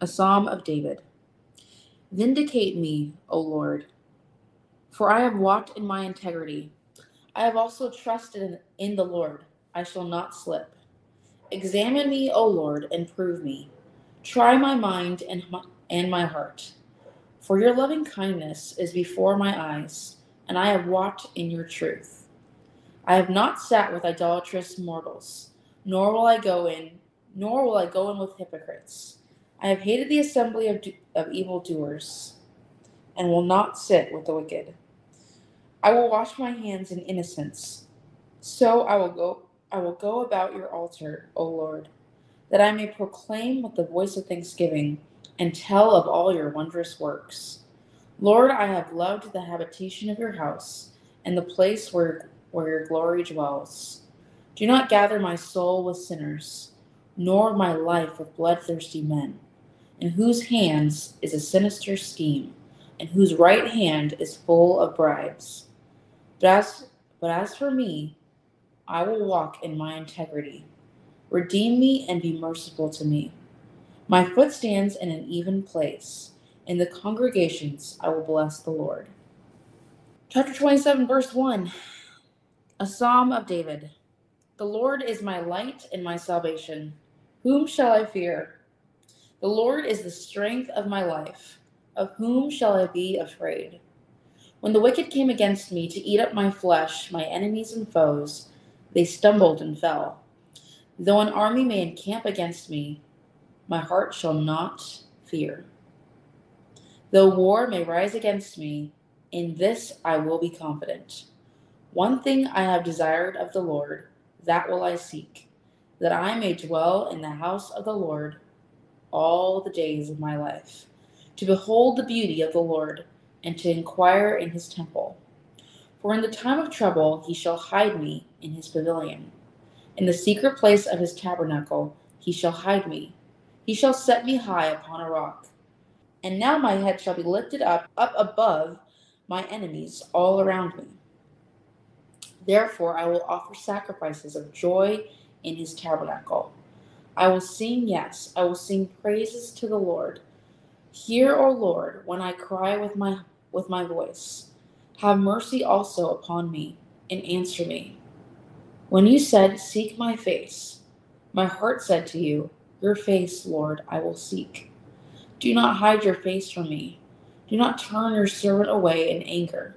a psalm of David. Vindicate me, O Lord, for I have walked in my integrity. I have also trusted in the Lord. I shall not slip. Examine me, O Lord, and prove me. Try my mind and my, and my heart. For your loving kindness is before my eyes, and I have walked in your truth. I have not sat with idolatrous mortals, nor will I go in nor will I go in with hypocrites. I have hated the assembly of, of evildoers, and will not sit with the wicked. I will wash my hands in innocence. So I will go I will go about your altar, O Lord, that I may proclaim with the voice of thanksgiving and tell of all your wondrous works. Lord, I have loved the habitation of your house and the place where, where your glory dwells. Do not gather my soul with sinners nor my life with bloodthirsty men, in whose hands is a sinister scheme, and whose right hand is full of bribes. But as, but as for me, I will walk in my integrity. Redeem me and be merciful to me. My foot stands in an even place. In the congregations, I will bless the Lord. Chapter 27, verse 1 A Psalm of David. The Lord is my light and my salvation. Whom shall I fear? The Lord is the strength of my life. Of whom shall I be afraid? When the wicked came against me to eat up my flesh, my enemies and foes, they stumbled and fell. Though an army may encamp against me, my heart shall not fear. Though war may rise against me, in this I will be confident. One thing I have desired of the Lord, that will I seek that I may dwell in the house of the Lord all the days of my life, to behold the beauty of the Lord, and to inquire in his temple. For in the time of trouble he shall hide me in his pavilion. In the secret place of his tabernacle he shall hide me. He shall set me high upon a rock. And now my head shall be lifted up, up above my enemies all around me. Therefore I will offer sacrifices of joy in his tabernacle. I will sing, yes, I will sing praises to the Lord. Hear, O Lord, when I cry with my with my voice. Have mercy also upon me, and answer me. When you said, Seek my face, my heart said to you, Your face, Lord, I will seek. Do not hide your face from me. Do not turn your servant away in anger.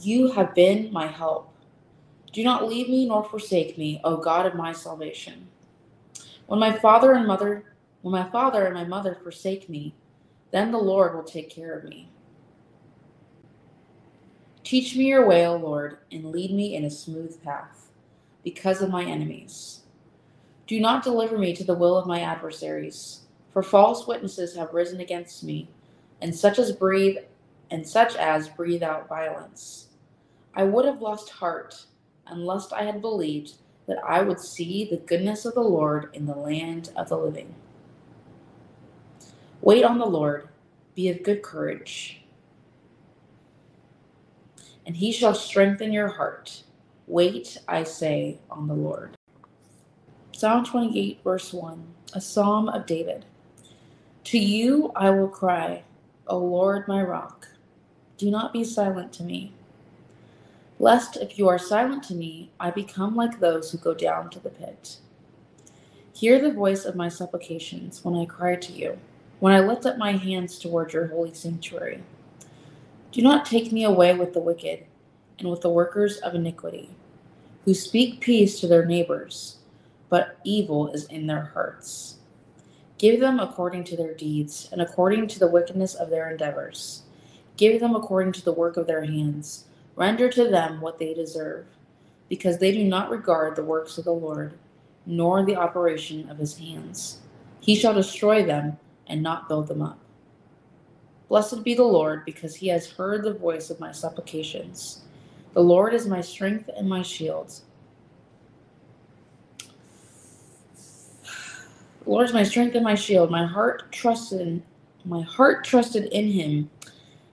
You have been my help. Do not leave me nor forsake me, O God of my salvation. When my father and mother, when my father and my mother forsake me, then the Lord will take care of me. Teach me your way, O Lord, and lead me in a smooth path, because of my enemies. Do not deliver me to the will of my adversaries, for false witnesses have risen against me, and such as breathe and such as breathe out violence. I would have lost heart unless I had believed that I would see the goodness of the Lord in the land of the living. Wait on the Lord, be of good courage, and he shall strengthen your heart. Wait, I say, on the Lord. Psalm 28, verse 1, a psalm of David. To you I will cry, O Lord my rock. Do not be silent to me lest if you are silent to me, I become like those who go down to the pit. Hear the voice of my supplications when I cry to you, when I lift up my hands toward your holy sanctuary. Do not take me away with the wicked and with the workers of iniquity, who speak peace to their neighbors, but evil is in their hearts. Give them according to their deeds and according to the wickedness of their endeavors. Give them according to the work of their hands Render to them what they deserve, because they do not regard the works of the Lord, nor the operation of his hands. He shall destroy them and not build them up. Blessed be the Lord, because he has heard the voice of my supplications. The Lord is my strength and my shield. The Lord is my strength and my shield. My heart trusted in, my heart trusted in him,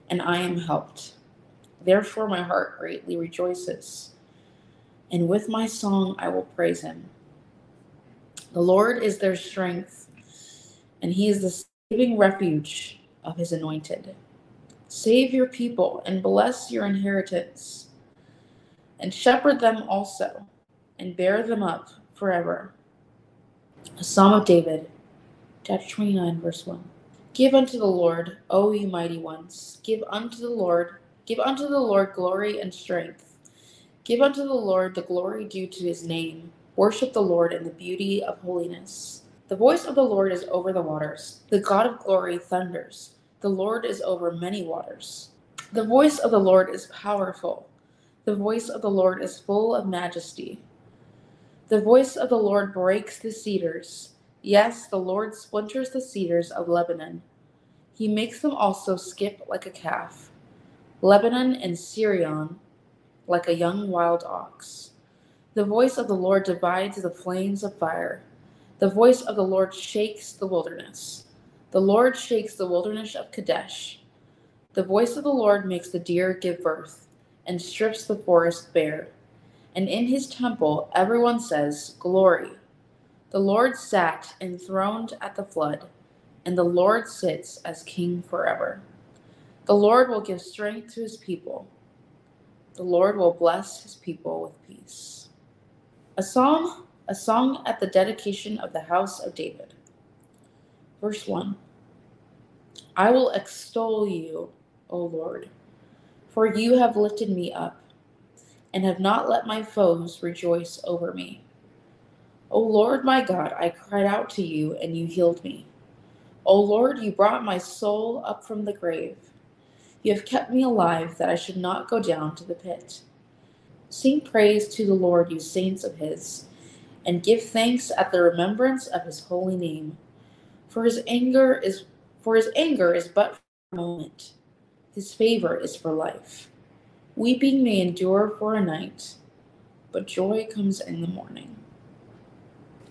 and I am helped. Therefore my heart greatly rejoices, and with my song I will praise him. The Lord is their strength, and he is the saving refuge of his anointed. Save your people and bless your inheritance, and shepherd them also, and bear them up forever. A Psalm of David, chapter 29, verse 1. Give unto the Lord, O ye mighty ones, give unto the Lord, give unto the Lord glory and strength. Give unto the Lord the glory due to his name. Worship the Lord in the beauty of holiness. The voice of the Lord is over the waters. The God of glory thunders. The Lord is over many waters. The voice of the Lord is powerful. The voice of the Lord is full of majesty. The voice of the Lord breaks the cedars. Yes, the Lord splinters the cedars of Lebanon. He makes them also skip like a calf. Lebanon and Sirion like a young wild ox. The voice of the Lord divides the flames of fire. The voice of the Lord shakes the wilderness. The Lord shakes the wilderness of Kadesh. The voice of the Lord makes the deer give birth, and strips the forest bare. And in his temple everyone says, Glory. The Lord sat enthroned at the flood, and the Lord sits as king forever. The Lord will give strength to his people. The Lord will bless his people with peace. A psalm, a song at the dedication of the house of David. Verse 1 I will extol you, O Lord, for you have lifted me up and have not let my foes rejoice over me. O Lord my God, I cried out to you and you healed me. O Lord, you brought my soul up from the grave. You have kept me alive that I should not go down to the pit. Sing praise to the Lord, you saints of his, and give thanks at the remembrance of his holy name. For his anger is for his anger is but for a moment, his favor is for life. Weeping may endure for a night, but joy comes in the morning.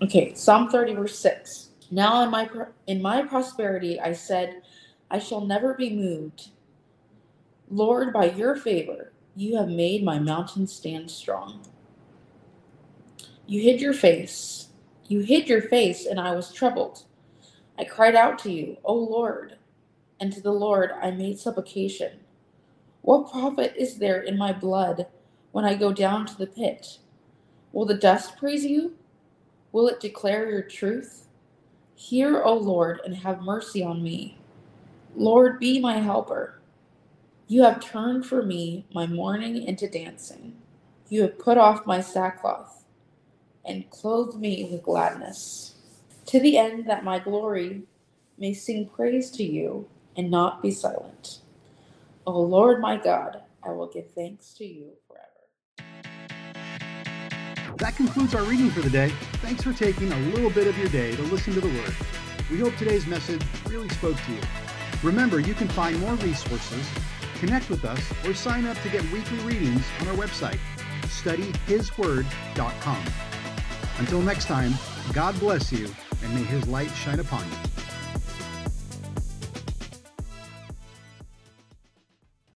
Okay, Psalm 30, verse 6. Now in my in my prosperity I said, I shall never be moved. Lord, by your favor, you have made my mountain stand strong. You hid your face. You hid your face, and I was troubled. I cried out to you, O Lord, and to the Lord I made supplication. What profit is there in my blood when I go down to the pit? Will the dust praise you? Will it declare your truth? Hear, O Lord, and have mercy on me. Lord, be my helper. You have turned for me my mourning into dancing. You have put off my sackcloth and clothed me with gladness to the end that my glory may sing praise to you and not be silent. O Lord my God, I will give thanks to you forever. That concludes our reading for the day. Thanks for taking a little bit of your day to listen to the Word. We hope today's message really spoke to you. Remember, you can find more resources, connect with us, or sign up to get weekly readings on our website, studyhisword.com. Until next time, God bless you and may his light shine upon you.